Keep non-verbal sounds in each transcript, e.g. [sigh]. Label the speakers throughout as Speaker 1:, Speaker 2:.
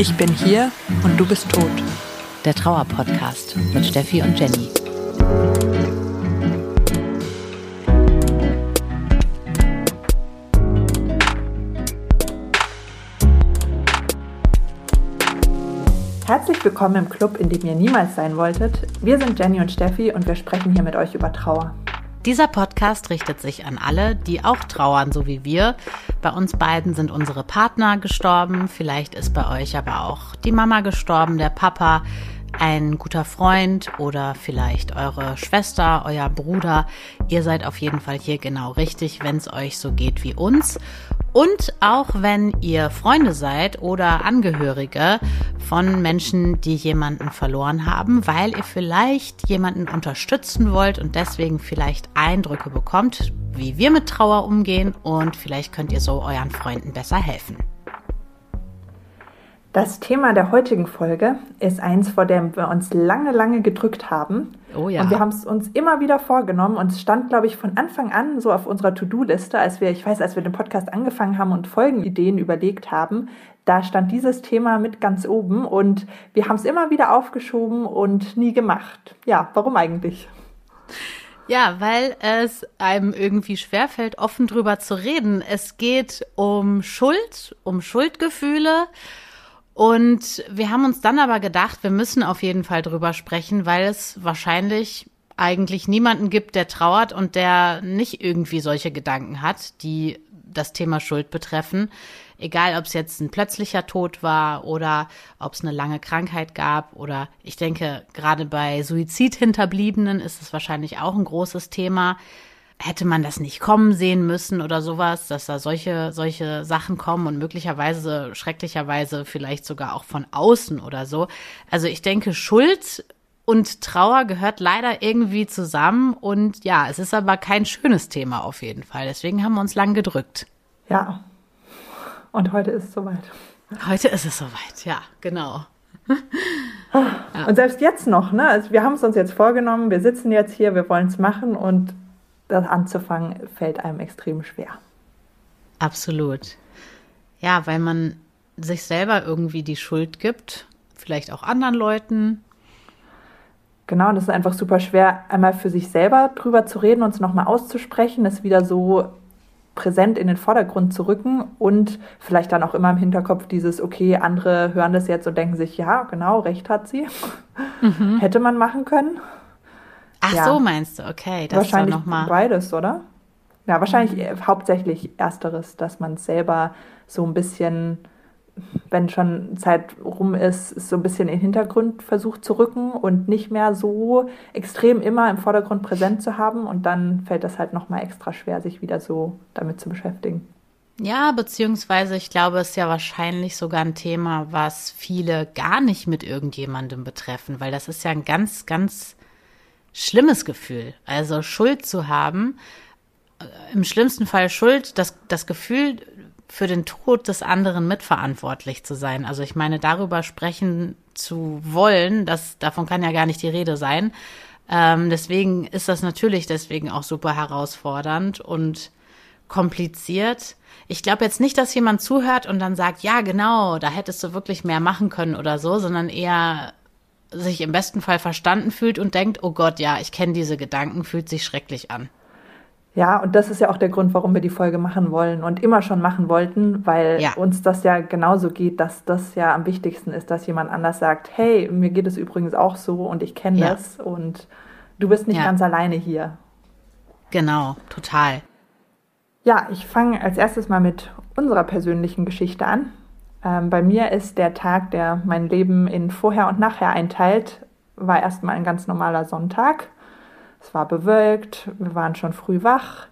Speaker 1: Ich bin hier und du bist tot.
Speaker 2: Der Trauer-Podcast mit Steffi und Jenny.
Speaker 1: Herzlich willkommen im Club, in dem ihr niemals sein wolltet. Wir sind Jenny und Steffi und wir sprechen hier mit euch über Trauer.
Speaker 2: Dieser Podcast richtet sich an alle, die auch trauern, so wie wir. Bei uns beiden sind unsere Partner gestorben. Vielleicht ist bei euch aber auch die Mama gestorben, der Papa, ein guter Freund oder vielleicht eure Schwester, euer Bruder. Ihr seid auf jeden Fall hier genau richtig, wenn es euch so geht wie uns. Und auch wenn ihr Freunde seid oder Angehörige von Menschen, die jemanden verloren haben, weil ihr vielleicht jemanden unterstützen wollt und deswegen vielleicht Eindrücke bekommt, wie wir mit Trauer umgehen und vielleicht könnt ihr so euren Freunden besser helfen.
Speaker 1: Das Thema der heutigen Folge ist eins, vor dem wir uns lange, lange gedrückt haben.
Speaker 2: Oh ja.
Speaker 1: Und wir haben es uns immer wieder vorgenommen und es stand, glaube ich, von Anfang an so auf unserer To-Do-Liste, als wir, ich weiß, als wir den Podcast angefangen haben und Folgenideen überlegt haben, da stand dieses Thema mit ganz oben und wir haben es immer wieder aufgeschoben und nie gemacht. Ja, warum eigentlich?
Speaker 2: Ja, weil es einem irgendwie schwerfällt, offen drüber zu reden. Es geht um Schuld, um Schuldgefühle und wir haben uns dann aber gedacht, wir müssen auf jeden Fall drüber sprechen, weil es wahrscheinlich eigentlich niemanden gibt, der trauert und der nicht irgendwie solche Gedanken hat, die das Thema Schuld betreffen. Egal, ob es jetzt ein plötzlicher Tod war oder ob es eine lange Krankheit gab oder ich denke, gerade bei Suizidhinterbliebenen ist es wahrscheinlich auch ein großes Thema hätte man das nicht kommen sehen müssen oder sowas, dass da solche, solche Sachen kommen und möglicherweise, schrecklicherweise vielleicht sogar auch von außen oder so. Also ich denke, Schuld und Trauer gehört leider irgendwie zusammen und ja, es ist aber kein schönes Thema auf jeden Fall. Deswegen haben wir uns lang gedrückt.
Speaker 1: Ja. Und heute ist es soweit.
Speaker 2: Heute ist es soweit, ja, genau.
Speaker 1: Ja. Und selbst jetzt noch, ne? Also wir haben es uns jetzt vorgenommen, wir sitzen jetzt hier, wir wollen es machen und das anzufangen, fällt einem extrem schwer.
Speaker 2: Absolut. Ja, weil man sich selber irgendwie die Schuld gibt, vielleicht auch anderen Leuten.
Speaker 1: Genau, das ist einfach super schwer, einmal für sich selber drüber zu reden und es nochmal auszusprechen, es wieder so präsent in den Vordergrund zu rücken und vielleicht dann auch immer im Hinterkopf dieses, okay, andere hören das jetzt und denken sich, ja, genau, recht hat sie. Mhm. [laughs] Hätte man machen können.
Speaker 2: Ach ja. so meinst du, okay.
Speaker 1: Das wahrscheinlich ist noch mal beides, oder? Ja, wahrscheinlich mhm. hauptsächlich ersteres, dass man selber so ein bisschen, wenn schon Zeit rum ist, so ein bisschen in den Hintergrund versucht zu rücken und nicht mehr so extrem immer im Vordergrund präsent zu haben. Und dann fällt das halt nochmal extra schwer, sich wieder so damit zu beschäftigen.
Speaker 2: Ja, beziehungsweise ich glaube, es ist ja wahrscheinlich sogar ein Thema, was viele gar nicht mit irgendjemandem betreffen, weil das ist ja ein ganz, ganz schlimmes Gefühl. Also Schuld zu haben, äh, im schlimmsten Fall Schuld, das, das Gefühl, für den Tod des anderen mitverantwortlich zu sein. Also ich meine, darüber sprechen zu wollen, das, davon kann ja gar nicht die Rede sein. Ähm, deswegen ist das natürlich deswegen auch super herausfordernd und kompliziert. Ich glaube jetzt nicht, dass jemand zuhört und dann sagt, ja, genau, da hättest du wirklich mehr machen können oder so, sondern eher sich im besten Fall verstanden fühlt und denkt, oh Gott, ja, ich kenne diese Gedanken, fühlt sich schrecklich an.
Speaker 1: Ja, und das ist ja auch der Grund, warum wir die Folge machen wollen und immer schon machen wollten, weil ja. uns das ja genauso geht, dass das ja am wichtigsten ist, dass jemand anders sagt, hey, mir geht es übrigens auch so und ich kenne ja. das und du bist nicht ja. ganz alleine hier.
Speaker 2: Genau, total.
Speaker 1: Ja, ich fange als erstes mal mit unserer persönlichen Geschichte an. Ähm, bei mir ist der Tag, der mein Leben in vorher und nachher einteilt, war erstmal ein ganz normaler Sonntag. Es war bewölkt, wir waren schon früh wach.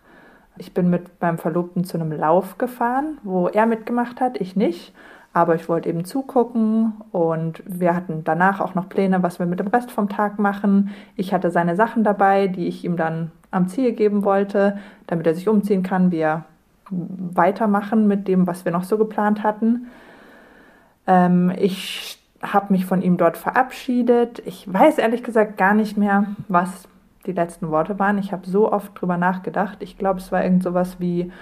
Speaker 1: Ich bin mit meinem Verlobten zu einem Lauf gefahren, wo er mitgemacht hat, ich nicht. Aber ich wollte eben zugucken und wir hatten danach auch noch Pläne, was wir mit dem Rest vom Tag machen. Ich hatte seine Sachen dabei, die ich ihm dann am Ziel geben wollte, damit er sich umziehen kann, wir weitermachen mit dem, was wir noch so geplant hatten. Ähm, ich habe mich von ihm dort verabschiedet. Ich weiß ehrlich gesagt gar nicht mehr, was die letzten Worte waren. Ich habe so oft drüber nachgedacht. Ich glaube, es war irgend sowas wie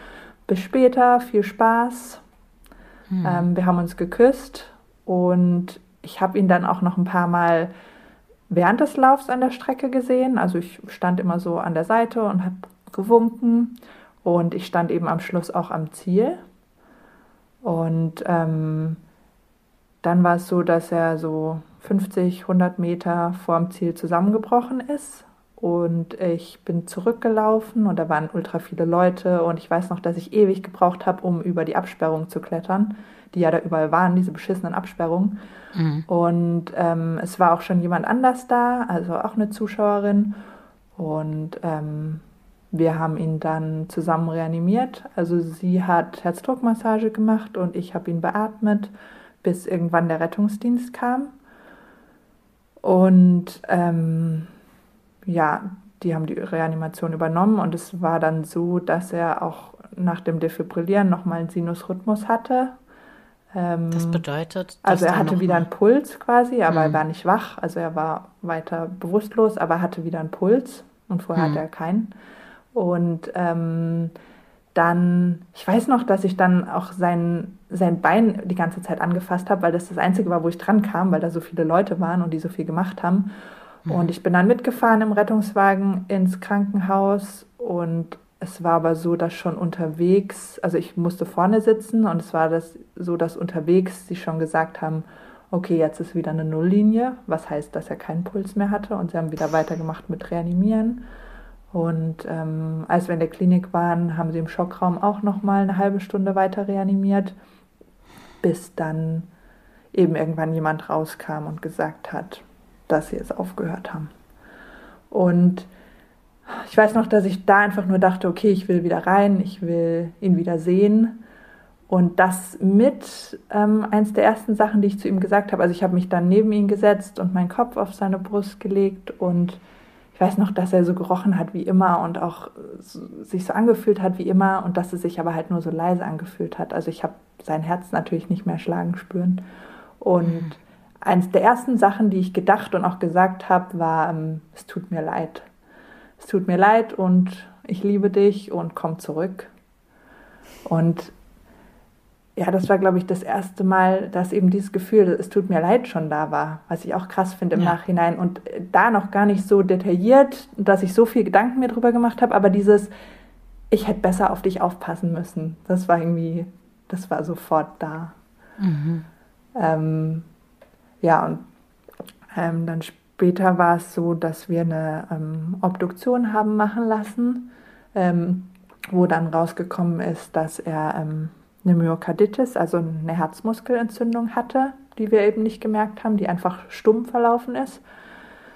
Speaker 1: bis später, viel Spaß. Hm. Ähm, wir haben uns geküsst und ich habe ihn dann auch noch ein paar Mal während des Laufs an der Strecke gesehen. Also ich stand immer so an der Seite und habe gewunken und ich stand eben am Schluss auch am Ziel. Und ähm, dann war es so, dass er so 50, 100 Meter vorm Ziel zusammengebrochen ist. Und ich bin zurückgelaufen und da waren ultra viele Leute. Und ich weiß noch, dass ich ewig gebraucht habe, um über die Absperrung zu klettern, die ja da überall waren, diese beschissenen Absperrungen. Mhm. Und ähm, es war auch schon jemand anders da, also auch eine Zuschauerin. Und ähm, wir haben ihn dann zusammen reanimiert. Also sie hat Herzdruckmassage gemacht und ich habe ihn beatmet, bis irgendwann der Rettungsdienst kam. Und ähm, ja, die haben die Reanimation übernommen und es war dann so, dass er auch nach dem Defibrillieren nochmal einen Sinusrhythmus hatte.
Speaker 2: Ähm, das bedeutet.
Speaker 1: Also er hatte wieder einen Puls quasi, aber mhm. er war nicht wach. Also er war weiter bewusstlos, aber hatte wieder einen Puls und vorher mhm. hatte er keinen. Und ähm, dann, ich weiß noch, dass ich dann auch sein, sein Bein die ganze Zeit angefasst habe, weil das das Einzige war, wo ich dran kam, weil da so viele Leute waren und die so viel gemacht haben. Mhm. Und ich bin dann mitgefahren im Rettungswagen ins Krankenhaus und es war aber so, dass schon unterwegs, also ich musste vorne sitzen und es war das so, dass unterwegs sie schon gesagt haben, okay, jetzt ist wieder eine Nulllinie, was heißt, dass er keinen Puls mehr hatte und sie haben wieder weitergemacht mit Reanimieren. Und ähm, als wir in der Klinik waren, haben sie im Schockraum auch noch mal eine halbe Stunde weiter reanimiert, bis dann eben irgendwann jemand rauskam und gesagt hat, dass sie es aufgehört haben. Und ich weiß noch, dass ich da einfach nur dachte, okay, ich will wieder rein, ich will ihn wieder sehen. Und das mit ähm, eins der ersten Sachen, die ich zu ihm gesagt habe. Also ich habe mich dann neben ihn gesetzt und meinen Kopf auf seine Brust gelegt und ich weiß noch, dass er so gerochen hat wie immer und auch sich so angefühlt hat wie immer und dass es sich aber halt nur so leise angefühlt hat. Also ich habe sein Herz natürlich nicht mehr schlagen spüren. Und mhm. eins der ersten Sachen, die ich gedacht und auch gesagt habe, war, ähm, es tut mir leid. Es tut mir leid und ich liebe dich und komm zurück. Und ja, das war, glaube ich, das erste Mal, dass eben dieses Gefühl, es tut mir leid, schon da war, was ich auch krass finde im ja. Nachhinein. Und da noch gar nicht so detailliert, dass ich so viel Gedanken mir drüber gemacht habe, aber dieses, ich hätte besser auf dich aufpassen müssen, das war irgendwie, das war sofort da. Mhm. Ähm, ja, und ähm, dann später war es so, dass wir eine ähm, Obduktion haben machen lassen, ähm, wo dann rausgekommen ist, dass er ähm, eine Myokarditis, also eine Herzmuskelentzündung hatte, die wir eben nicht gemerkt haben, die einfach stumm verlaufen ist.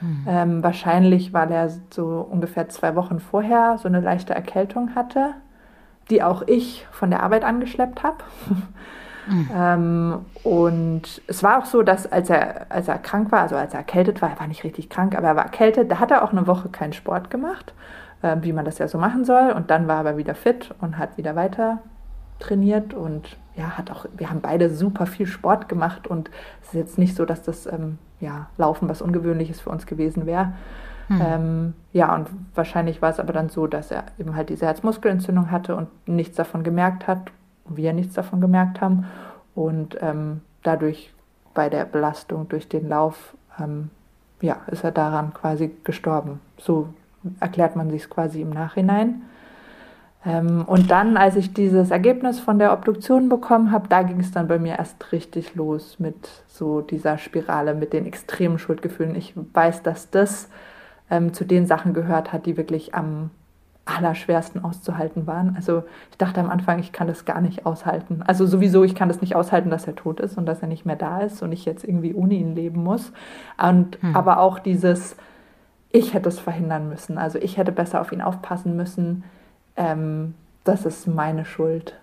Speaker 1: Mhm. Ähm, wahrscheinlich, weil er so ungefähr zwei Wochen vorher so eine leichte Erkältung hatte, die auch ich von der Arbeit angeschleppt habe. Mhm. [laughs] ähm, und es war auch so, dass als er, als er krank war, also als er erkältet war, er war nicht richtig krank, aber er war erkältet, da hat er auch eine Woche keinen Sport gemacht, äh, wie man das ja so machen soll. Und dann war er aber wieder fit und hat wieder weiter trainiert und ja, hat auch, wir haben beide super viel Sport gemacht und es ist jetzt nicht so, dass das ähm, ja, Laufen was Ungewöhnliches für uns gewesen wäre. Hm. Ähm, ja, und wahrscheinlich war es aber dann so, dass er eben halt diese Herzmuskelentzündung hatte und nichts davon gemerkt hat, wir nichts davon gemerkt haben und ähm, dadurch bei der Belastung durch den Lauf, ähm, ja, ist er daran quasi gestorben. So erklärt man sich es quasi im Nachhinein. Ähm, und dann, als ich dieses Ergebnis von der Obduktion bekommen habe, da ging es dann bei mir erst richtig los mit so dieser Spirale, mit den extremen Schuldgefühlen. Ich weiß, dass das ähm, zu den Sachen gehört hat, die wirklich am allerschwersten auszuhalten waren. Also ich dachte am Anfang, ich kann das gar nicht aushalten. Also sowieso, ich kann das nicht aushalten, dass er tot ist und dass er nicht mehr da ist und ich jetzt irgendwie ohne ihn leben muss. Und hm. aber auch dieses, ich hätte es verhindern müssen. Also ich hätte besser auf ihn aufpassen müssen ähm, das ist meine Schuld.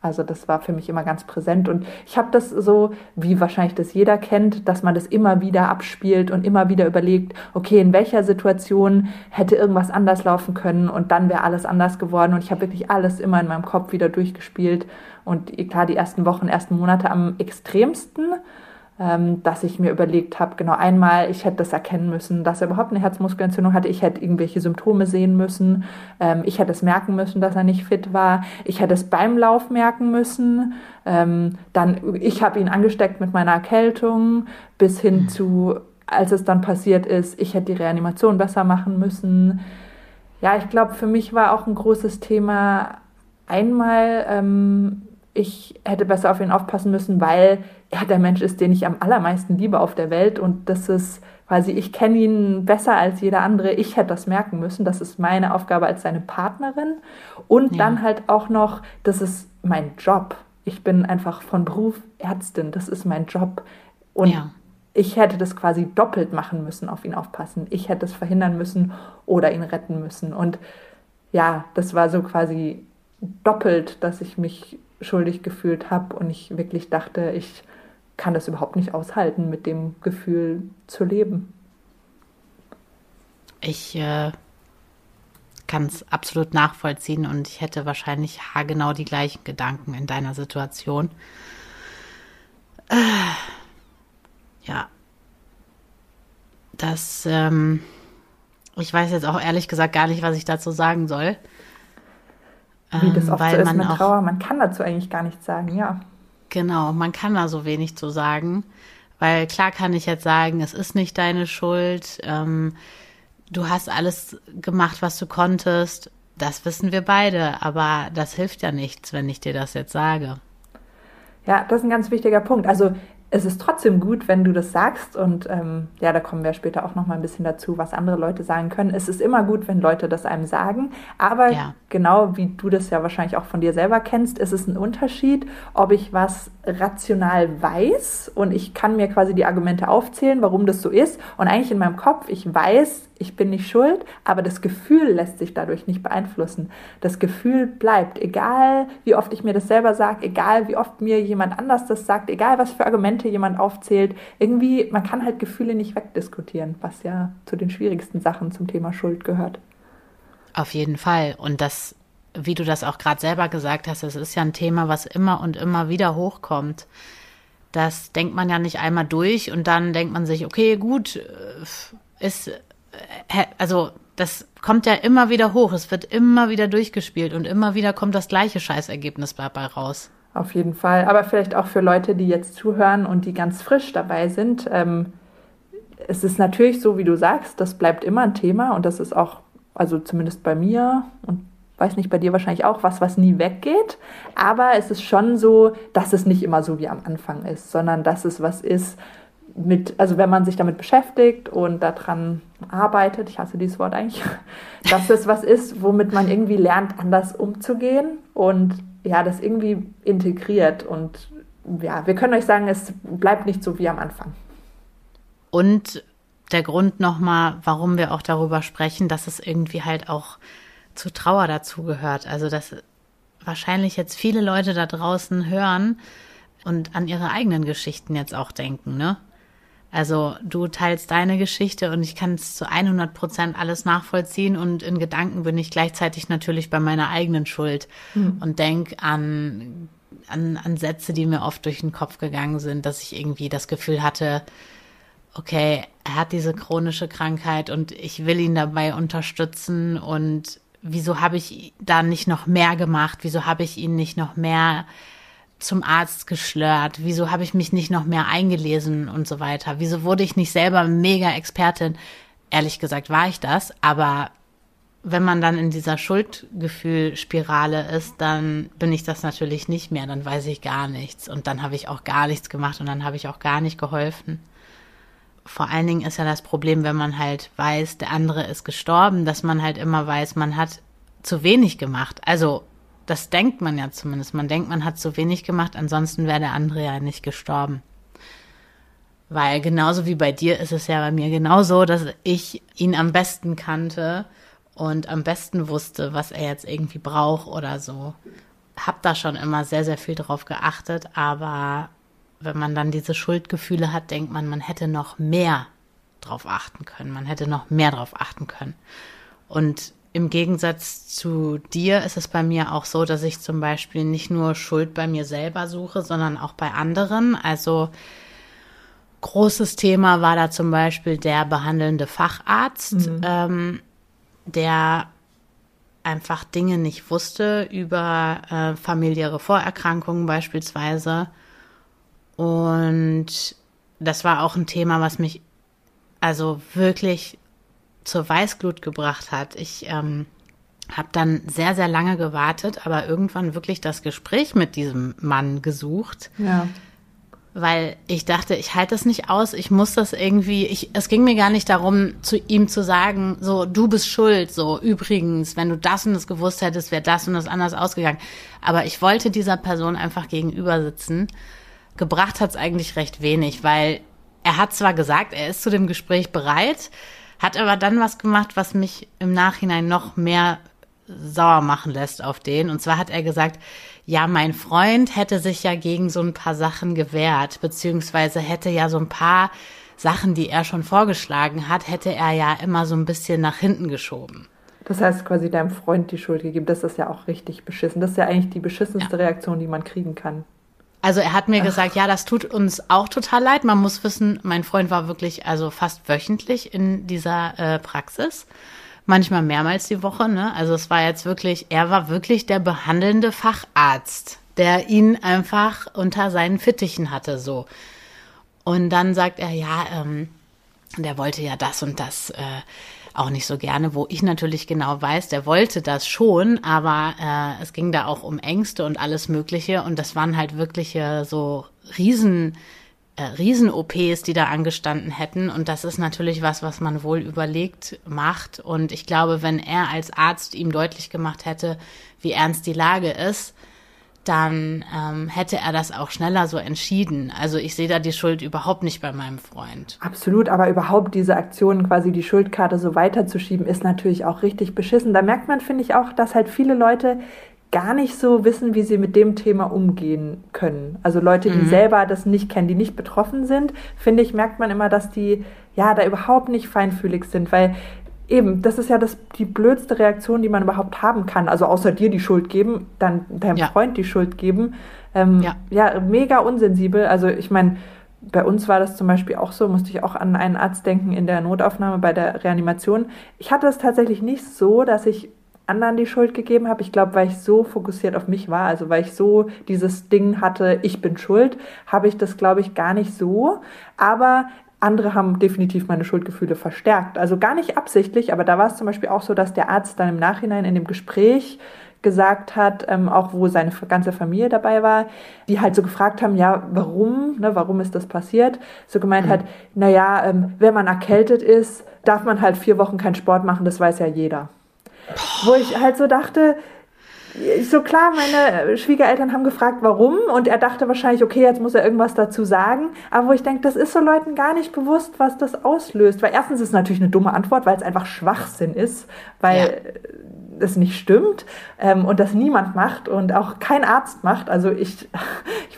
Speaker 1: Also das war für mich immer ganz präsent. Und ich habe das so, wie wahrscheinlich das jeder kennt, dass man das immer wieder abspielt und immer wieder überlegt, okay, in welcher Situation hätte irgendwas anders laufen können und dann wäre alles anders geworden. Und ich habe wirklich alles immer in meinem Kopf wieder durchgespielt. Und klar, die ersten Wochen, ersten Monate am extremsten, dass ich mir überlegt habe, genau einmal, ich hätte das erkennen müssen, dass er überhaupt eine Herzmuskelentzündung hatte. Ich hätte irgendwelche Symptome sehen müssen. Ähm, ich hätte es merken müssen, dass er nicht fit war. Ich hätte es beim Lauf merken müssen. Ähm, dann, ich habe ihn angesteckt mit meiner Erkältung bis hin mhm. zu, als es dann passiert ist, ich hätte die Reanimation besser machen müssen. Ja, ich glaube, für mich war auch ein großes Thema einmal, ähm, ich hätte besser auf ihn aufpassen müssen, weil er der Mensch ist, den ich am allermeisten liebe auf der Welt und das ist quasi, ich kenne ihn besser als jeder andere. Ich hätte das merken müssen. Das ist meine Aufgabe als seine Partnerin. Und ja. dann halt auch noch, das ist mein Job. Ich bin einfach von Beruf Ärztin. Das ist mein Job. Und ja. ich hätte das quasi doppelt machen müssen, auf ihn aufpassen. Ich hätte es verhindern müssen oder ihn retten müssen. Und ja, das war so quasi doppelt, dass ich mich schuldig gefühlt habe und ich wirklich dachte, ich kann das überhaupt nicht aushalten, mit dem Gefühl zu leben.
Speaker 2: Ich äh, kann es absolut nachvollziehen und ich hätte wahrscheinlich genau die gleichen Gedanken in deiner Situation. Äh, ja. Das, ähm, ich weiß jetzt auch ehrlich gesagt gar nicht, was ich dazu sagen soll.
Speaker 1: Wie das ähm, oft so ist mit Trauer, man kann dazu eigentlich gar nichts sagen, ja.
Speaker 2: Genau, man kann da so wenig zu sagen, weil klar kann ich jetzt sagen, es ist nicht deine Schuld, ähm, du hast alles gemacht, was du konntest, das wissen wir beide, aber das hilft ja nichts, wenn ich dir das jetzt sage.
Speaker 1: Ja, das ist ein ganz wichtiger Punkt. Also es ist trotzdem gut, wenn du das sagst und ähm, ja, da kommen wir später auch noch mal ein bisschen dazu, was andere Leute sagen können. Es ist immer gut, wenn Leute das einem sagen, aber ja. genau wie du das ja wahrscheinlich auch von dir selber kennst, ist es ein Unterschied, ob ich was rational weiß und ich kann mir quasi die Argumente aufzählen, warum das so ist und eigentlich in meinem Kopf, ich weiß, ich bin nicht schuld, aber das Gefühl lässt sich dadurch nicht beeinflussen. Das Gefühl bleibt, egal wie oft ich mir das selber sage, egal wie oft mir jemand anders das sagt, egal was für Argumente jemand aufzählt, irgendwie, man kann halt Gefühle nicht wegdiskutieren, was ja zu den schwierigsten Sachen zum Thema Schuld gehört.
Speaker 2: Auf jeden Fall. Und das, wie du das auch gerade selber gesagt hast, es ist ja ein Thema, was immer und immer wieder hochkommt. Das denkt man ja nicht einmal durch und dann denkt man sich, okay, gut, äh, ist also das kommt ja immer wieder hoch, es wird immer wieder durchgespielt und immer wieder kommt das gleiche Scheißergebnis dabei raus.
Speaker 1: Auf jeden Fall. Aber vielleicht auch für Leute, die jetzt zuhören und die ganz frisch dabei sind. Ähm, es ist natürlich so, wie du sagst, das bleibt immer ein Thema und das ist auch, also zumindest bei mir und weiß nicht, bei dir wahrscheinlich auch, was, was nie weggeht. Aber es ist schon so, dass es nicht immer so wie am Anfang ist, sondern dass es was ist, mit, also wenn man sich damit beschäftigt und daran arbeitet, ich hasse dieses Wort eigentlich, [laughs] dass es was ist, womit man irgendwie lernt, anders umzugehen und ja, das irgendwie integriert. Und ja, wir können euch sagen, es bleibt nicht so wie am Anfang.
Speaker 2: Und der Grund nochmal, warum wir auch darüber sprechen, dass es irgendwie halt auch zu Trauer dazugehört. Also, dass wahrscheinlich jetzt viele Leute da draußen hören und an ihre eigenen Geschichten jetzt auch denken, ne? Also du teilst deine Geschichte und ich kann es zu 100 Prozent alles nachvollziehen und in Gedanken bin ich gleichzeitig natürlich bei meiner eigenen Schuld mhm. und denk an, an, an Sätze, die mir oft durch den Kopf gegangen sind, dass ich irgendwie das Gefühl hatte, okay, er hat diese chronische Krankheit und ich will ihn dabei unterstützen und wieso habe ich da nicht noch mehr gemacht? Wieso habe ich ihn nicht noch mehr zum Arzt geschlört? Wieso habe ich mich nicht noch mehr eingelesen und so weiter? Wieso wurde ich nicht selber mega Expertin? Ehrlich gesagt war ich das, aber wenn man dann in dieser Schuldgefühlspirale ist, dann bin ich das natürlich nicht mehr, dann weiß ich gar nichts und dann habe ich auch gar nichts gemacht und dann habe ich auch gar nicht geholfen. Vor allen Dingen ist ja das Problem, wenn man halt weiß, der andere ist gestorben, dass man halt immer weiß, man hat zu wenig gemacht. Also das denkt man ja zumindest. Man denkt, man hat zu wenig gemacht, ansonsten wäre der andere ja nicht gestorben. Weil genauso wie bei dir ist es ja bei mir genauso, dass ich ihn am besten kannte und am besten wusste, was er jetzt irgendwie braucht oder so. Hab da schon immer sehr, sehr viel drauf geachtet, aber wenn man dann diese Schuldgefühle hat, denkt man, man hätte noch mehr drauf achten können. Man hätte noch mehr drauf achten können. Und im Gegensatz zu dir ist es bei mir auch so, dass ich zum Beispiel nicht nur Schuld bei mir selber suche, sondern auch bei anderen. Also großes Thema war da zum Beispiel der behandelnde Facharzt, mhm. ähm, der einfach Dinge nicht wusste über äh, familiäre Vorerkrankungen beispielsweise. Und das war auch ein Thema, was mich also wirklich zur Weißglut gebracht hat. Ich ähm, habe dann sehr, sehr lange gewartet, aber irgendwann wirklich das Gespräch mit diesem Mann gesucht. Ja. Weil ich dachte, ich halte das nicht aus, ich muss das irgendwie, ich, es ging mir gar nicht darum, zu ihm zu sagen, so, du bist schuld, so, übrigens, wenn du das und das gewusst hättest, wäre das und das anders ausgegangen. Aber ich wollte dieser Person einfach gegenüber sitzen. Gebracht hat es eigentlich recht wenig, weil er hat zwar gesagt, er ist zu dem Gespräch bereit, hat aber dann was gemacht, was mich im Nachhinein noch mehr sauer machen lässt auf den. Und zwar hat er gesagt, ja, mein Freund hätte sich ja gegen so ein paar Sachen gewehrt, beziehungsweise hätte ja so ein paar Sachen, die er schon vorgeschlagen hat, hätte er ja immer so ein bisschen nach hinten geschoben.
Speaker 1: Das heißt quasi deinem Freund die Schuld gegeben. Das ist ja auch richtig beschissen. Das ist ja eigentlich die beschissenste ja. Reaktion, die man kriegen kann.
Speaker 2: Also er hat mir Ach. gesagt, ja, das tut uns auch total leid. Man muss wissen, mein Freund war wirklich also fast wöchentlich in dieser äh, Praxis manchmal mehrmals die Woche. Ne? Also es war jetzt wirklich, er war wirklich der behandelnde Facharzt, der ihn einfach unter seinen Fittichen hatte so. Und dann sagt er, ja, ähm, der wollte ja das und das äh, auch nicht so gerne, wo ich natürlich genau weiß, der wollte das schon, aber äh, es ging da auch um Ängste und alles Mögliche und das waren halt wirkliche so riesen äh, Riesen-OPs, die da angestanden hätten. Und das ist natürlich was, was man wohl überlegt macht. Und ich glaube, wenn er als Arzt ihm deutlich gemacht hätte, wie ernst die Lage ist, dann ähm, hätte er das auch schneller so entschieden. Also ich sehe da die Schuld überhaupt nicht bei meinem Freund.
Speaker 1: Absolut, aber überhaupt diese Aktion, quasi die Schuldkarte so weiterzuschieben, ist natürlich auch richtig beschissen. Da merkt man, finde ich, auch, dass halt viele Leute gar nicht so wissen, wie sie mit dem Thema umgehen können. Also Leute, die mhm. selber das nicht kennen, die nicht betroffen sind, finde ich, merkt man immer, dass die ja da überhaupt nicht feinfühlig sind, weil eben, das ist ja das, die blödste Reaktion, die man überhaupt haben kann. Also außer dir die Schuld geben, dann deinem ja. Freund die Schuld geben. Ähm, ja. ja, mega unsensibel. Also ich meine, bei uns war das zum Beispiel auch so, musste ich auch an einen Arzt denken in der Notaufnahme bei der Reanimation. Ich hatte es tatsächlich nicht so, dass ich anderen die Schuld gegeben habe. Ich glaube, weil ich so fokussiert auf mich war, also weil ich so dieses Ding hatte, ich bin schuld, habe ich das, glaube ich, gar nicht so. Aber andere haben definitiv meine Schuldgefühle verstärkt. Also gar nicht absichtlich, aber da war es zum Beispiel auch so, dass der Arzt dann im Nachhinein in dem Gespräch gesagt hat, ähm, auch wo seine ganze Familie dabei war, die halt so gefragt haben, ja, warum, ne, warum ist das passiert? So gemeint mhm. hat, naja, ähm, wenn man erkältet ist, darf man halt vier Wochen keinen Sport machen, das weiß ja jeder. Wo ich halt so dachte, so klar, meine Schwiegereltern haben gefragt, warum, und er dachte wahrscheinlich, okay, jetzt muss er irgendwas dazu sagen. Aber wo ich denke, das ist so Leuten gar nicht bewusst, was das auslöst. Weil erstens ist es natürlich eine dumme Antwort, weil es einfach Schwachsinn ist, weil ja es nicht stimmt ähm, und das niemand macht und auch kein Arzt macht. Also ich,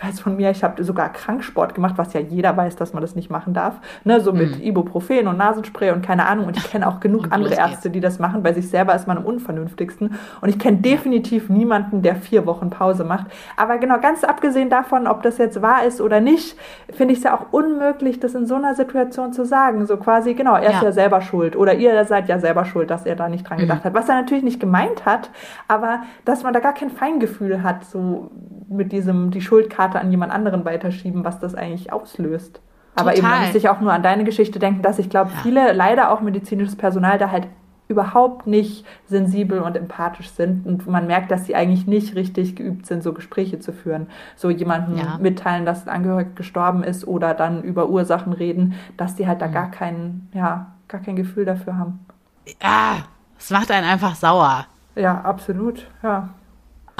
Speaker 1: ich weiß von mir, ich habe sogar Kranksport gemacht, was ja jeder weiß, dass man das nicht machen darf. Ne, so mit mhm. Ibuprofen und Nasenspray und keine Ahnung. Und ich kenne auch [laughs] genug andere Ärzte, die das machen. Bei sich selber ist man am unvernünftigsten. Und ich kenne definitiv niemanden, der vier Wochen Pause macht. Aber genau, ganz abgesehen davon, ob das jetzt wahr ist oder nicht, finde ich es ja auch unmöglich, das in so einer Situation zu sagen. So quasi, genau, er ist ja, ja selber schuld oder ihr seid ja selber schuld, dass er da nicht dran mhm. gedacht hat. Was er natürlich nicht gemeint hat, aber dass man da gar kein Feingefühl hat, so mit diesem die Schuldkarte an jemand anderen weiterschieben, was das eigentlich auslöst. Aber Total. eben, man muss sich auch nur an deine Geschichte denken, dass ich glaube, ja. viele, leider auch medizinisches Personal, da halt überhaupt nicht sensibel und empathisch sind und man merkt, dass sie eigentlich nicht richtig geübt sind, so Gespräche zu führen. So jemanden ja. mitteilen, dass ein Angehöriger gestorben ist oder dann über Ursachen reden, dass die halt da mhm. gar kein, ja, gar kein Gefühl dafür haben.
Speaker 2: Ah, es macht einen einfach sauer.
Speaker 1: Ja, absolut, ja.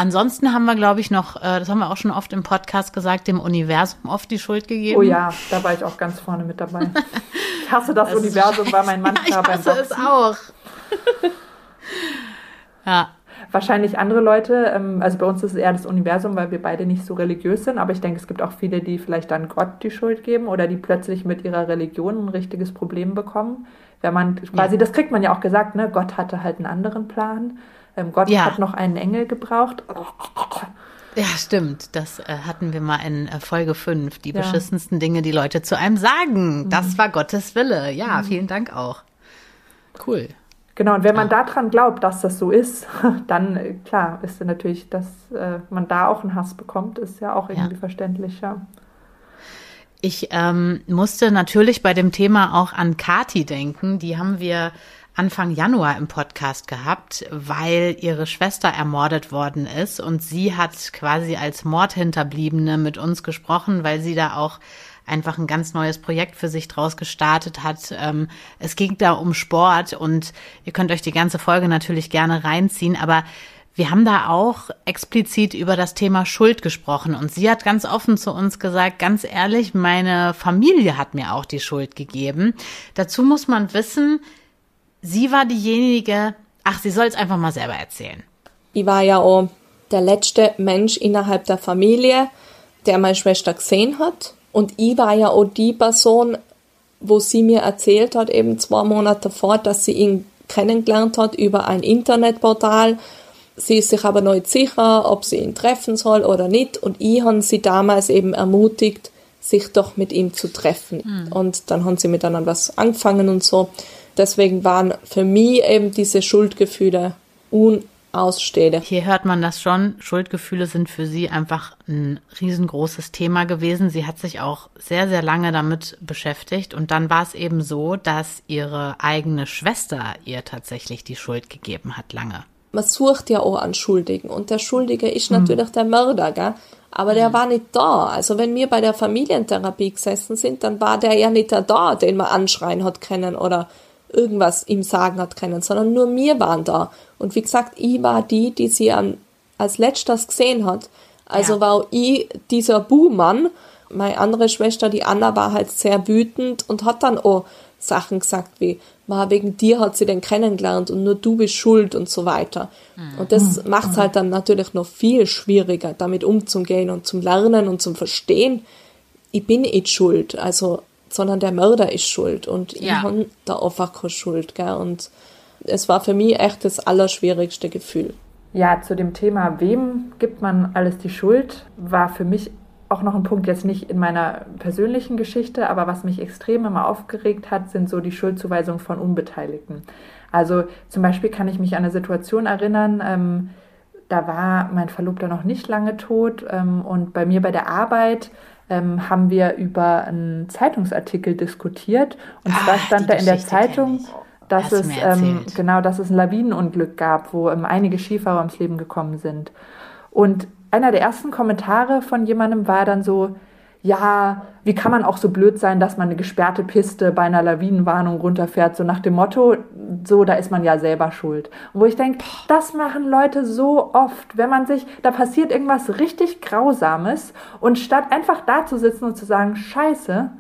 Speaker 2: Ansonsten haben wir, glaube ich, noch, äh, das haben wir auch schon oft im Podcast gesagt, dem Universum oft die Schuld gegeben.
Speaker 1: Oh ja, da war ich auch ganz vorne mit dabei. [laughs] Ich hasse das, das Universum, war mein Mantra [laughs]
Speaker 2: ja, ich hasse es auch. [laughs]
Speaker 1: ja. Wahrscheinlich andere Leute, ähm, also bei uns ist es eher das Universum, weil wir beide nicht so religiös sind, aber ich denke, es gibt auch viele, die vielleicht dann Gott die Schuld geben oder die plötzlich mit ihrer Religion ein richtiges Problem bekommen. Wenn man quasi, ja. das kriegt man ja auch gesagt, ne? Gott hatte halt einen anderen Plan. Ähm, Gott ja. hat noch einen Engel gebraucht.
Speaker 2: Ja, stimmt. Das äh, hatten wir mal in äh, Folge 5. Die ja. beschissensten Dinge, die Leute zu einem sagen. Mhm. Das war Gottes Wille. Ja, mhm. vielen Dank auch. Cool.
Speaker 1: Genau, und wenn man ja. daran glaubt, dass das so ist, [laughs] dann äh, klar ist natürlich, dass äh, man da auch einen Hass bekommt, ist ja auch irgendwie ja. verständlich, ja.
Speaker 2: Ich ähm, musste natürlich bei dem Thema auch an Kati denken. Die haben wir Anfang Januar im Podcast gehabt, weil ihre Schwester ermordet worden ist und sie hat quasi als Mordhinterbliebene mit uns gesprochen, weil sie da auch einfach ein ganz neues Projekt für sich draus gestartet hat. Ähm, es ging da um Sport und ihr könnt euch die ganze Folge natürlich gerne reinziehen, aber wir haben da auch explizit über das Thema Schuld gesprochen und sie hat ganz offen zu uns gesagt, ganz ehrlich, meine Familie hat mir auch die Schuld gegeben. Dazu muss man wissen, sie war diejenige, ach, sie soll es einfach mal selber erzählen.
Speaker 3: Ich war ja auch der letzte Mensch innerhalb der Familie, der meine Schwester gesehen hat. Und ich war ja auch die Person, wo sie mir erzählt hat, eben zwei Monate vor, dass sie ihn kennengelernt hat über ein Internetportal. Sie ist sich aber noch nicht sicher, ob sie ihn treffen soll oder nicht. Und ich habe sie damals eben ermutigt, sich doch mit ihm zu treffen. Mhm. Und dann haben sie miteinander was angefangen und so. Deswegen waren für mich eben diese Schuldgefühle unausstehend.
Speaker 2: Hier hört man das schon. Schuldgefühle sind für sie einfach ein riesengroßes Thema gewesen. Sie hat sich auch sehr, sehr lange damit beschäftigt. Und dann war es eben so, dass ihre eigene Schwester ihr tatsächlich die Schuld gegeben hat, lange.
Speaker 3: Man sucht ja auch an Schuldigen. Und der Schuldige ist mhm. natürlich der Mörder, gell? Aber der mhm. war nicht da. Also wenn wir bei der Familientherapie gesessen sind, dann war der ja nicht da, den man anschreien hat können oder irgendwas ihm sagen hat können, sondern nur wir waren da. Und wie gesagt, ich war die, die sie an, als letztes gesehen hat. Also ja. war ich dieser Buhmann. Meine andere Schwester, die Anna, war halt sehr wütend und hat dann auch Sachen gesagt wie, wegen dir hat sie den kennengelernt und nur du bist schuld und so weiter. Mhm. Und das mhm. macht es halt dann natürlich noch viel schwieriger, damit umzugehen und zum Lernen und zum Verstehen. Ich bin nicht schuld. Also sondern der Mörder ist schuld und ja. ich habe da einfach keine Schuld. Gell? Und es war für mich echt das allerschwierigste Gefühl.
Speaker 1: Ja, zu dem Thema, wem gibt man alles die Schuld, war für mich auch noch ein Punkt, jetzt nicht in meiner persönlichen Geschichte, aber was mich extrem immer aufgeregt hat, sind so die Schuldzuweisungen von Unbeteiligten. Also zum Beispiel kann ich mich an eine Situation erinnern, ähm, da war mein Verlobter noch nicht lange tot ähm, und bei mir bei der Arbeit ähm, haben wir über einen Zeitungsartikel diskutiert. Und zwar ah, stand da in der Zeitung, dass es ähm, genau, dass es ein Lawinenunglück gab, wo ähm, einige Skifahrer ums Leben gekommen sind. Und einer der ersten Kommentare von jemandem war dann so, ja, wie kann man auch so blöd sein, dass man eine gesperrte Piste bei einer Lawinenwarnung runterfährt, so nach dem Motto, so, da ist man ja selber schuld. Wo ich denke, das machen Leute so oft, wenn man sich, da passiert irgendwas richtig Grausames und statt einfach da zu sitzen und zu sagen, scheiße,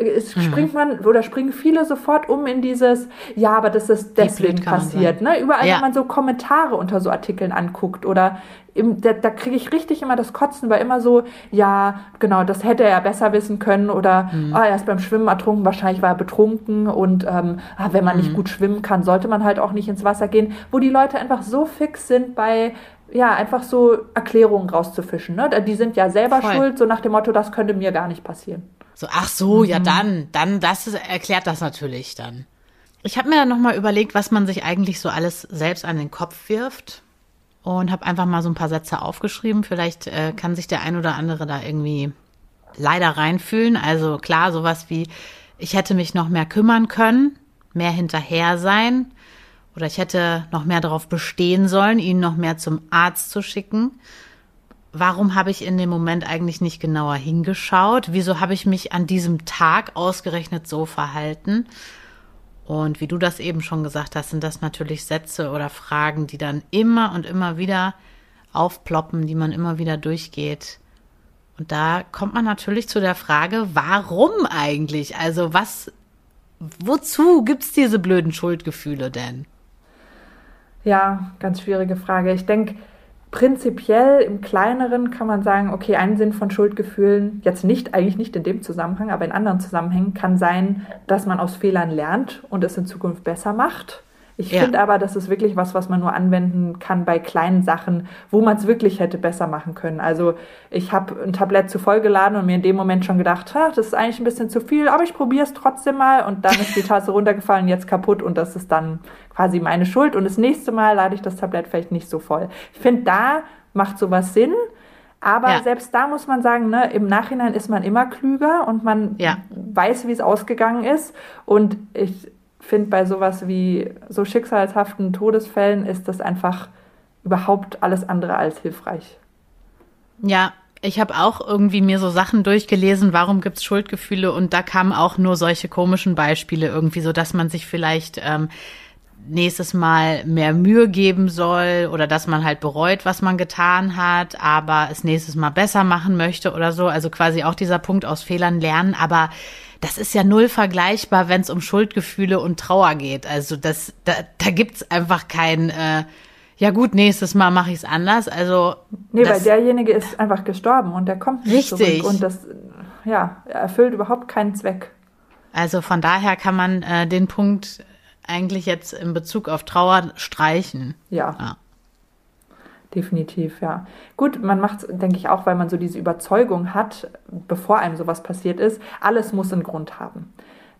Speaker 1: es mhm. springt man oder springen viele sofort um in dieses, ja, aber das ist deswegen passiert. Ne? Überall, ja. wenn man so Kommentare unter so Artikeln anguckt oder im, da, da kriege ich richtig immer das Kotzen, weil immer so, ja, genau, das hätte er besser wissen können oder mhm. ah, er ist beim Schwimmen ertrunken, wahrscheinlich war er betrunken und ähm, ah, wenn man mhm. nicht gut schwimmen kann, sollte man halt auch nicht ins Wasser gehen, wo die Leute einfach so fix sind bei ja, einfach so Erklärungen rauszufischen. Ne? Die sind ja selber Voll. schuld, so nach dem Motto, das könnte mir gar nicht passieren.
Speaker 2: So, ach so, mhm. ja dann, dann, das ist, erklärt das natürlich dann. Ich habe mir dann nochmal überlegt, was man sich eigentlich so alles selbst an den Kopf wirft und habe einfach mal so ein paar Sätze aufgeschrieben. Vielleicht äh, kann sich der ein oder andere da irgendwie leider reinfühlen. Also klar, sowas wie, ich hätte mich noch mehr kümmern können, mehr hinterher sein oder ich hätte noch mehr darauf bestehen sollen, ihn noch mehr zum Arzt zu schicken. Warum habe ich in dem Moment eigentlich nicht genauer hingeschaut? Wieso habe ich mich an diesem Tag ausgerechnet so verhalten? Und wie du das eben schon gesagt hast, sind das natürlich Sätze oder Fragen, die dann immer und immer wieder aufploppen, die man immer wieder durchgeht. Und da kommt man natürlich zu der Frage, warum eigentlich? Also was, wozu gibt's diese blöden Schuldgefühle denn?
Speaker 1: Ja, ganz schwierige Frage. Ich denke, prinzipiell im Kleineren kann man sagen, okay, ein Sinn von Schuldgefühlen, jetzt nicht, eigentlich nicht in dem Zusammenhang, aber in anderen Zusammenhängen, kann sein, dass man aus Fehlern lernt und es in Zukunft besser macht. Ich ja. finde aber, das ist wirklich was, was man nur anwenden kann bei kleinen Sachen, wo man es wirklich hätte besser machen können. Also ich habe ein Tablett zu voll geladen und mir in dem Moment schon gedacht, das ist eigentlich ein bisschen zu viel, aber ich probiere es trotzdem mal und dann ist die Tasse [laughs] runtergefallen, jetzt kaputt und das ist dann quasi meine Schuld und das nächste Mal lade ich das Tablett vielleicht nicht so voll. Ich finde, da macht sowas Sinn. Aber ja. selbst da muss man sagen, ne, im Nachhinein ist man immer klüger und man ja. weiß, wie es ausgegangen ist. Und ich finde, bei sowas wie so schicksalshaften Todesfällen ist das einfach überhaupt alles andere als hilfreich.
Speaker 2: Ja, ich habe auch irgendwie mir so Sachen durchgelesen, warum gibt's Schuldgefühle und da kamen auch nur solche komischen Beispiele irgendwie, so dass man sich vielleicht ähm, nächstes Mal mehr Mühe geben soll oder dass man halt bereut, was man getan hat, aber es nächstes Mal besser machen möchte oder so. Also quasi auch dieser Punkt aus Fehlern lernen, aber das ist ja null vergleichbar, wenn es um Schuldgefühle und Trauer geht. Also das, da, da gibt's einfach kein, äh, ja gut, nächstes Mal mache ich es anders. Also
Speaker 1: nee, das, weil derjenige ist einfach gestorben und der kommt nicht richtig. zurück und das, ja, erfüllt überhaupt keinen Zweck.
Speaker 2: Also von daher kann man äh, den Punkt eigentlich jetzt in Bezug auf Trauer streichen.
Speaker 1: Ja. ja. Definitiv, ja. Gut, man macht es, denke ich, auch, weil man so diese Überzeugung hat, bevor einem sowas passiert ist, alles muss einen Grund haben.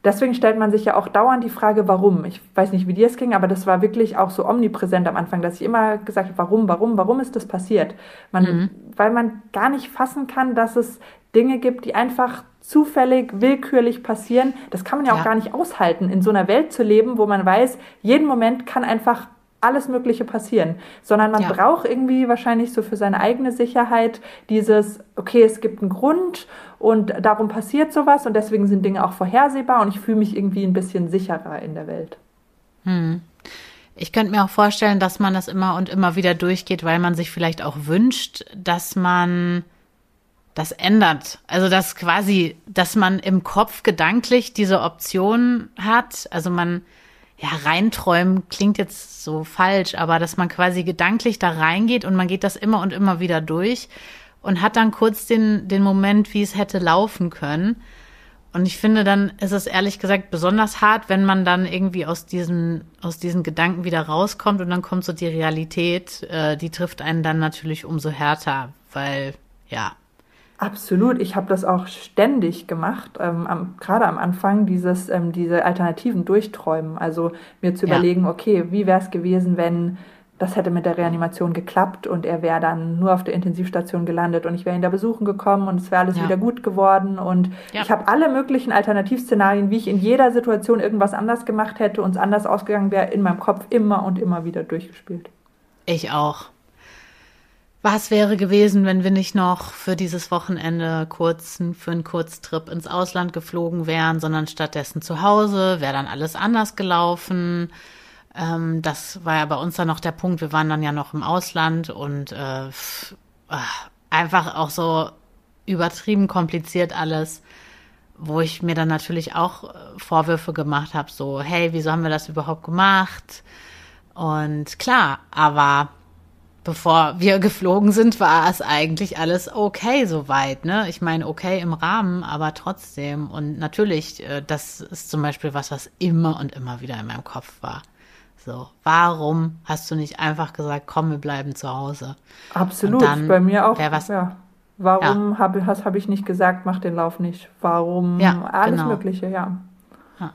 Speaker 1: Deswegen stellt man sich ja auch dauernd die Frage, warum. Ich weiß nicht, wie dir es ging, aber das war wirklich auch so omnipräsent am Anfang, dass ich immer gesagt habe, warum, warum, warum ist das passiert? Man, mhm. Weil man gar nicht fassen kann, dass es Dinge gibt, die einfach zufällig, willkürlich passieren. Das kann man ja, ja auch gar nicht aushalten, in so einer Welt zu leben, wo man weiß, jeden Moment kann einfach alles Mögliche passieren, sondern man ja. braucht irgendwie wahrscheinlich so für seine eigene Sicherheit dieses, okay, es gibt einen Grund und darum passiert sowas und deswegen sind Dinge auch vorhersehbar und ich fühle mich irgendwie ein bisschen sicherer in der Welt.
Speaker 2: Hm. Ich könnte mir auch vorstellen, dass man das immer und immer wieder durchgeht, weil man sich vielleicht auch wünscht, dass man das ändert. Also dass quasi, dass man im Kopf gedanklich diese Option hat. Also man, ja, reinträumen klingt jetzt so falsch, aber dass man quasi gedanklich da reingeht und man geht das immer und immer wieder durch und hat dann kurz den, den Moment, wie es hätte laufen können. Und ich finde, dann ist es ehrlich gesagt besonders hart, wenn man dann irgendwie aus diesen, aus diesen Gedanken wieder rauskommt und dann kommt so die Realität, äh, die trifft einen dann natürlich umso härter, weil, ja,
Speaker 1: Absolut, ich habe das auch ständig gemacht, ähm, am, gerade am Anfang, dieses, ähm, diese Alternativen durchträumen. Also mir zu ja. überlegen, okay, wie wäre es gewesen, wenn das hätte mit der Reanimation geklappt und er wäre dann nur auf der Intensivstation gelandet und ich wäre ihn da besuchen gekommen und es wäre alles ja. wieder gut geworden. Und ja. ich habe alle möglichen Alternativszenarien, wie ich in jeder Situation irgendwas anders gemacht hätte und es anders ausgegangen wäre, in meinem Kopf immer und immer wieder durchgespielt.
Speaker 2: Ich auch. Was wäre gewesen, wenn wir nicht noch für dieses Wochenende kurzen, für einen Kurztrip ins Ausland geflogen wären, sondern stattdessen zu Hause? Wäre dann alles anders gelaufen? Ähm, das war ja bei uns dann noch der Punkt. Wir waren dann ja noch im Ausland und äh, einfach auch so übertrieben kompliziert alles, wo ich mir dann natürlich auch äh, Vorwürfe gemacht habe, so, hey, wieso haben wir das überhaupt gemacht? Und klar, aber bevor wir geflogen sind, war es eigentlich alles okay soweit. Ne? Ich meine, okay im Rahmen, aber trotzdem. Und natürlich, äh, das ist zum Beispiel was, was immer und immer wieder in meinem Kopf war. So, warum hast du nicht einfach gesagt, komm, wir bleiben zu Hause?
Speaker 1: Absolut, dann, bei mir auch. Was, ja. Warum ja. habe hab ich nicht gesagt, mach den Lauf nicht? Warum? Ja, alles genau. Mögliche, ja. ja.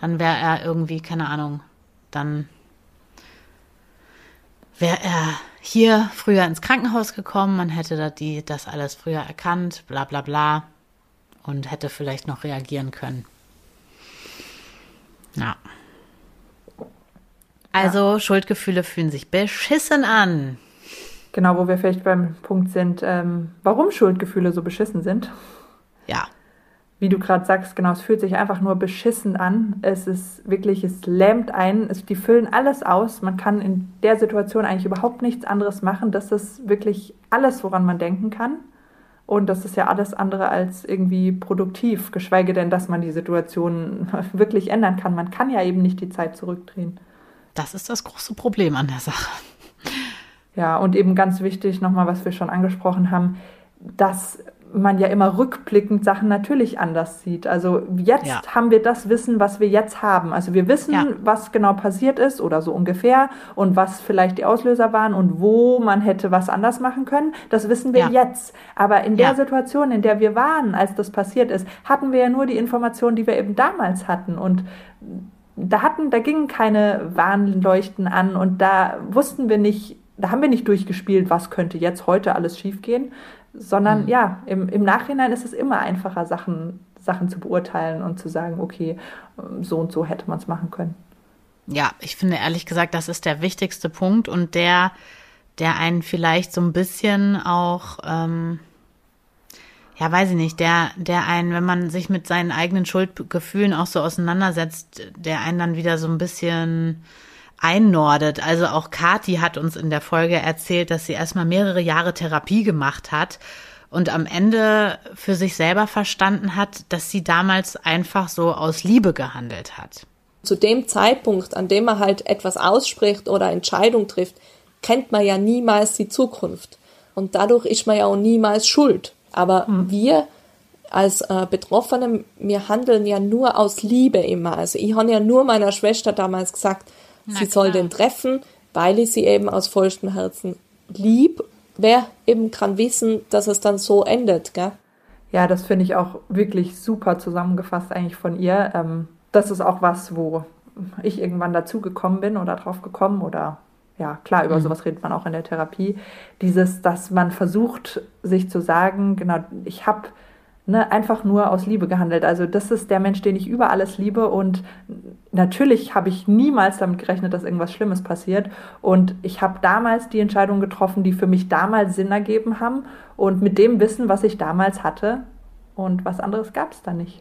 Speaker 2: Dann wäre er irgendwie, keine Ahnung, dann wäre er hier früher ins Krankenhaus gekommen, man hätte da die, das alles früher erkannt, bla bla bla, und hätte vielleicht noch reagieren können. Ja. Also ja. Schuldgefühle fühlen sich beschissen an.
Speaker 1: Genau, wo wir vielleicht beim Punkt sind, ähm, warum Schuldgefühle so beschissen sind.
Speaker 2: Ja
Speaker 1: wie du gerade sagst, genau, es fühlt sich einfach nur beschissen an. Es ist wirklich, es lähmt einen. Es, die füllen alles aus. Man kann in der Situation eigentlich überhaupt nichts anderes machen. Das ist wirklich alles, woran man denken kann. Und das ist ja alles andere als irgendwie produktiv, geschweige denn, dass man die Situation [laughs] wirklich ändern kann. Man kann ja eben nicht die Zeit zurückdrehen.
Speaker 2: Das ist das große Problem an der Sache.
Speaker 1: Ja, und eben ganz wichtig nochmal, was wir schon angesprochen haben, dass man ja immer rückblickend Sachen natürlich anders sieht. Also jetzt ja. haben wir das Wissen, was wir jetzt haben. Also wir wissen, ja. was genau passiert ist oder so ungefähr und was vielleicht die Auslöser waren und wo man hätte was anders machen können. Das wissen wir ja. jetzt. Aber in der Situation, in der wir waren, als das passiert ist, hatten wir ja nur die Informationen, die wir eben damals hatten und da hatten, da gingen keine Warnleuchten an und da wussten wir nicht, da haben wir nicht durchgespielt, was könnte jetzt heute alles schiefgehen, sondern mhm. ja, im, im Nachhinein ist es immer einfacher, Sachen, Sachen zu beurteilen und zu sagen, okay, so und so hätte man es machen können.
Speaker 2: Ja, ich finde ehrlich gesagt, das ist der wichtigste Punkt und der, der einen vielleicht so ein bisschen auch, ähm, ja, weiß ich nicht, der, der einen, wenn man sich mit seinen eigenen Schuldgefühlen auch so auseinandersetzt, der einen dann wieder so ein bisschen einnordet. Also auch Kati hat uns in der Folge erzählt, dass sie erstmal mehrere Jahre Therapie gemacht hat und am Ende für sich selber verstanden hat, dass sie damals einfach so aus Liebe gehandelt hat.
Speaker 3: Zu dem Zeitpunkt, an dem man halt etwas ausspricht oder Entscheidung trifft, kennt man ja niemals die Zukunft. Und dadurch ist man ja auch niemals schuld. Aber mhm. wir als äh, Betroffene, wir handeln ja nur aus Liebe immer. Also ich habe ja nur meiner Schwester damals gesagt, na sie klar. soll den treffen, weil ich sie eben aus vollstem Herzen lieb. Wer eben kann wissen, dass es dann so endet, gell?
Speaker 1: Ja, das finde ich auch wirklich super zusammengefasst eigentlich von ihr. Ähm, das ist auch was, wo ich irgendwann dazu gekommen bin oder drauf gekommen oder ja, klar, über mhm. sowas redet man auch in der Therapie. Dieses, dass man versucht, sich zu sagen, genau, ich habe ne, einfach nur aus Liebe gehandelt. Also das ist der Mensch, den ich über alles liebe und natürlich habe ich niemals damit gerechnet, dass irgendwas Schlimmes passiert und ich habe damals die Entscheidung getroffen, die für mich damals Sinn ergeben haben und mit dem Wissen, was ich damals hatte und was anderes gab es da nicht.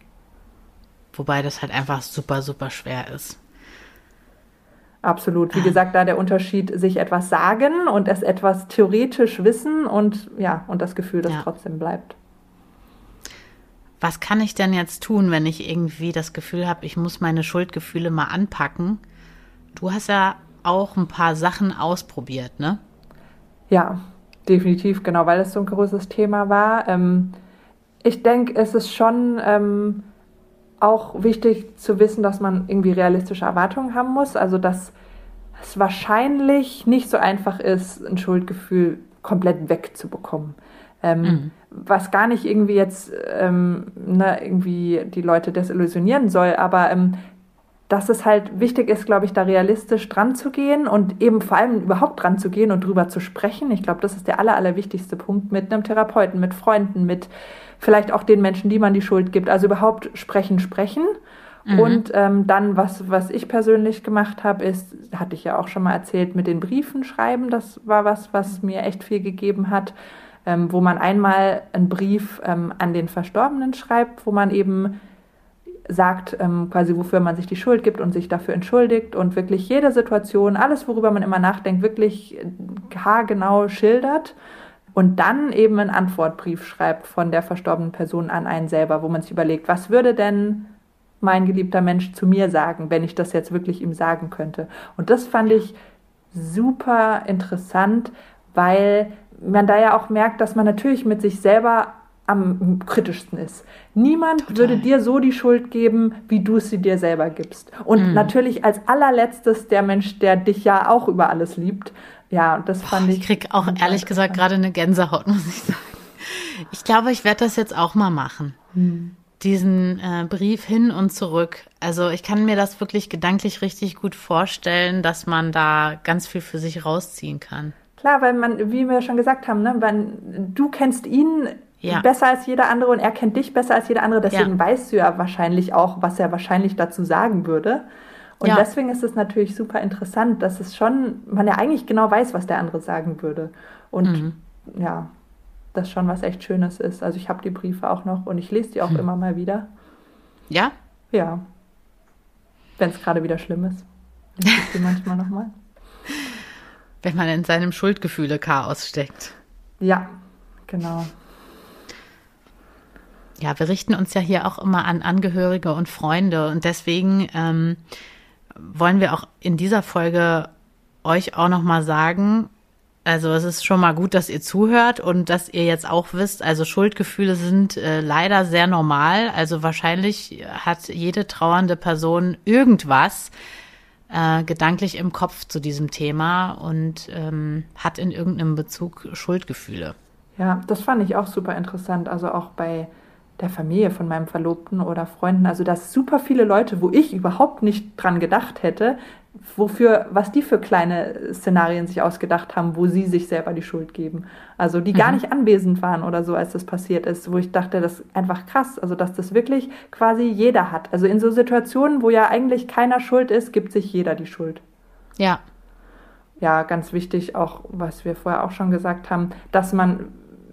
Speaker 2: Wobei das halt einfach super, super schwer ist.
Speaker 1: Absolut. Wie gesagt, da der Unterschied, sich etwas sagen und es etwas theoretisch wissen und ja, und das Gefühl, das ja. trotzdem bleibt
Speaker 2: was kann ich denn jetzt tun, wenn ich irgendwie das Gefühl habe, ich muss meine Schuldgefühle mal anpacken? Du hast ja auch ein paar Sachen ausprobiert, ne?
Speaker 1: Ja, definitiv, genau, weil es so ein großes Thema war. Ähm, ich denke, es ist schon ähm, auch wichtig zu wissen, dass man irgendwie realistische Erwartungen haben muss. Also, dass es wahrscheinlich nicht so einfach ist, ein Schuldgefühl komplett wegzubekommen. Ähm, mhm. Was gar nicht irgendwie jetzt ähm, ne, irgendwie die Leute desillusionieren soll, aber ähm, dass es halt wichtig ist, glaube ich, da realistisch dran zu gehen und eben vor allem überhaupt dran zu gehen und drüber zu sprechen. Ich glaube, das ist der aller, allerwichtigste Punkt mit einem Therapeuten, mit Freunden, mit vielleicht auch den Menschen, die man die Schuld gibt. Also überhaupt sprechen, sprechen. Mhm. Und ähm, dann, was, was ich persönlich gemacht habe, ist, hatte ich ja auch schon mal erzählt, mit den Briefen schreiben. Das war was, was mir echt viel gegeben hat ähm, wo man einmal einen Brief ähm, an den Verstorbenen schreibt, wo man eben sagt, ähm, quasi wofür man sich die Schuld gibt und sich dafür entschuldigt und wirklich jede Situation, alles, worüber man immer nachdenkt, wirklich haargenau schildert und dann eben einen Antwortbrief schreibt von der verstorbenen Person an einen selber, wo man sich überlegt, was würde denn mein geliebter Mensch zu mir sagen, wenn ich das jetzt wirklich ihm sagen könnte. Und das fand ich super interessant, weil man da ja auch merkt, dass man natürlich mit sich selber am kritischsten ist. Niemand Total. würde dir so die Schuld geben, wie du sie dir selber gibst. Und mhm. natürlich als allerletztes der Mensch, der dich ja auch über alles liebt. Ja, und das Boah, fand ich.
Speaker 2: Ich krieg auch ehrlich gesagt gerade eine Gänsehaut, [laughs] muss ich sagen. Ich glaube, ich werde das jetzt auch mal machen. Mhm. Diesen äh, Brief hin und zurück. Also ich kann mir das wirklich gedanklich richtig gut vorstellen, dass man da ganz viel für sich rausziehen kann.
Speaker 1: Klar, weil man, wie wir schon gesagt haben, ne, man, du kennst ihn ja. besser als jeder andere und er kennt dich besser als jeder andere. Deswegen ja. weißt du ja wahrscheinlich auch, was er wahrscheinlich dazu sagen würde. Und ja. deswegen ist es natürlich super interessant, dass es schon, man ja eigentlich genau weiß, was der andere sagen würde. Und mhm. ja, das schon was echt Schönes ist. Also ich habe die Briefe auch noch und ich lese die auch hm. immer mal wieder.
Speaker 2: Ja?
Speaker 1: Ja. Wenn es gerade wieder schlimm ist. Ich lese die [laughs] manchmal nochmal.
Speaker 2: Wenn man in seinem Schuldgefühle-Chaos steckt.
Speaker 1: Ja, genau.
Speaker 2: Ja, wir richten uns ja hier auch immer an Angehörige und Freunde und deswegen ähm, wollen wir auch in dieser Folge euch auch noch mal sagen, Also es ist schon mal gut, dass ihr zuhört und dass ihr jetzt auch wisst, also Schuldgefühle sind äh, leider sehr normal. Also wahrscheinlich hat jede trauernde Person irgendwas äh, gedanklich im Kopf zu diesem Thema und ähm, hat in irgendeinem Bezug Schuldgefühle.
Speaker 1: Ja, das fand ich auch super interessant. Also auch bei der Familie von meinem Verlobten oder Freunden. Also dass super viele Leute, wo ich überhaupt nicht dran gedacht hätte, wofür, was die für kleine Szenarien sich ausgedacht haben, wo sie sich selber die Schuld geben. Also die gar mhm. nicht anwesend waren oder so, als das passiert ist, wo ich dachte, das ist einfach krass. Also dass das wirklich quasi jeder hat. Also in so Situationen, wo ja eigentlich keiner schuld ist, gibt sich jeder die Schuld.
Speaker 2: Ja.
Speaker 1: Ja, ganz wichtig auch, was wir vorher auch schon gesagt haben, dass man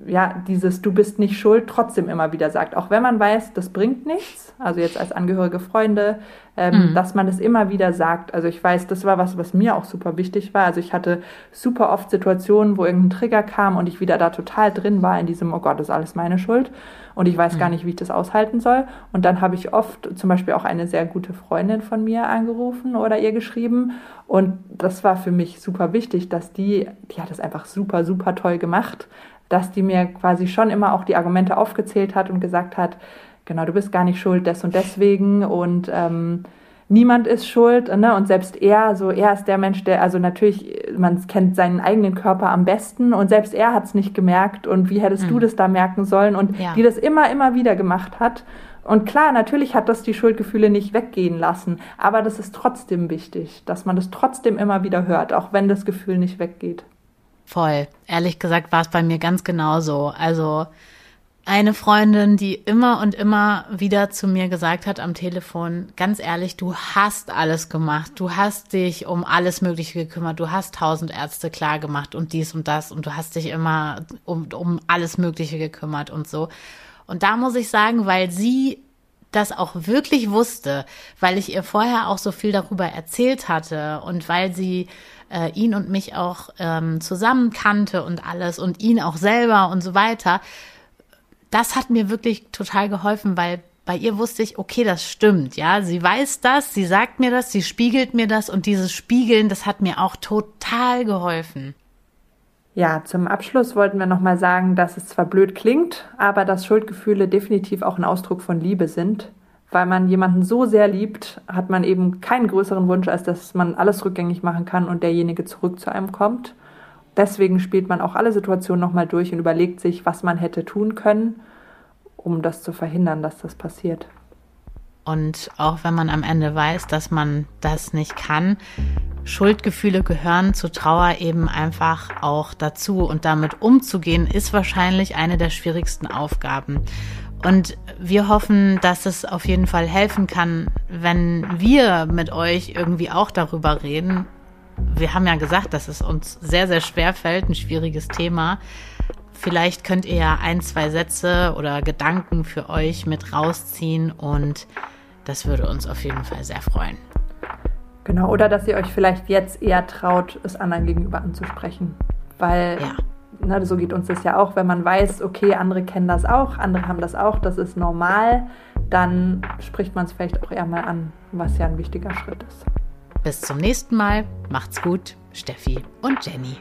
Speaker 1: ja, dieses Du bist nicht schuld trotzdem immer wieder sagt. Auch wenn man weiß, das bringt nichts, also jetzt als angehörige Freunde, ähm, mhm. dass man es immer wieder sagt. Also ich weiß, das war was, was mir auch super wichtig war. Also ich hatte super oft Situationen, wo irgendein Trigger kam und ich wieder da total drin war in diesem, oh Gott, das ist alles meine Schuld und ich weiß mhm. gar nicht, wie ich das aushalten soll. Und dann habe ich oft zum Beispiel auch eine sehr gute Freundin von mir angerufen oder ihr geschrieben und das war für mich super wichtig, dass die, die hat das einfach super, super toll gemacht dass die mir quasi schon immer auch die Argumente aufgezählt hat und gesagt hat, genau, du bist gar nicht schuld, des und deswegen und ähm, niemand ist schuld, ne? Und selbst er, so er ist der Mensch, der, also natürlich, man kennt seinen eigenen Körper am besten und selbst er hat es nicht gemerkt und wie hättest mhm. du das da merken sollen und ja. die das immer, immer wieder gemacht hat. Und klar, natürlich hat das die Schuldgefühle nicht weggehen lassen, aber das ist trotzdem wichtig, dass man das trotzdem immer wieder hört, auch wenn das Gefühl nicht weggeht.
Speaker 2: Voll. Ehrlich gesagt war es bei mir ganz genauso. Also eine Freundin, die immer und immer wieder zu mir gesagt hat am Telefon, ganz ehrlich, du hast alles gemacht, du hast dich um alles Mögliche gekümmert, du hast tausend Ärzte klar gemacht und dies und das und du hast dich immer um, um alles Mögliche gekümmert und so. Und da muss ich sagen, weil sie das auch wirklich wusste, weil ich ihr vorher auch so viel darüber erzählt hatte und weil sie äh, ihn und mich auch ähm, zusammen kannte und alles und ihn auch selber und so weiter. Das hat mir wirklich total geholfen, weil bei ihr wusste ich, okay, das stimmt, ja. Sie weiß das, sie sagt mir das, sie spiegelt mir das und dieses Spiegeln, das hat mir auch total geholfen.
Speaker 1: Ja, zum Abschluss wollten wir nochmal sagen, dass es zwar blöd klingt, aber dass Schuldgefühle definitiv auch ein Ausdruck von Liebe sind weil man jemanden so sehr liebt, hat man eben keinen größeren Wunsch, als dass man alles rückgängig machen kann und derjenige zurück zu einem kommt. Deswegen spielt man auch alle Situationen nochmal durch und überlegt sich, was man hätte tun können, um das zu verhindern, dass das passiert.
Speaker 2: Und auch wenn man am Ende weiß, dass man das nicht kann, Schuldgefühle gehören zu Trauer eben einfach auch dazu. Und damit umzugehen, ist wahrscheinlich eine der schwierigsten Aufgaben. Und wir hoffen, dass es auf jeden Fall helfen kann, wenn wir mit euch irgendwie auch darüber reden. Wir haben ja gesagt, dass es uns sehr, sehr schwer fällt, ein schwieriges Thema. Vielleicht könnt ihr ja ein, zwei Sätze oder Gedanken für euch mit rausziehen und das würde uns auf jeden Fall sehr freuen.
Speaker 1: Genau, oder dass ihr euch vielleicht jetzt eher traut, es anderen gegenüber anzusprechen. Weil ja ne, so geht uns das ja auch, wenn man weiß, okay, andere kennen das auch, andere haben das auch, das ist normal, dann spricht man es vielleicht auch eher mal an, was ja ein wichtiger Schritt ist.
Speaker 2: Bis zum nächsten Mal. Macht's gut, Steffi und Jenny.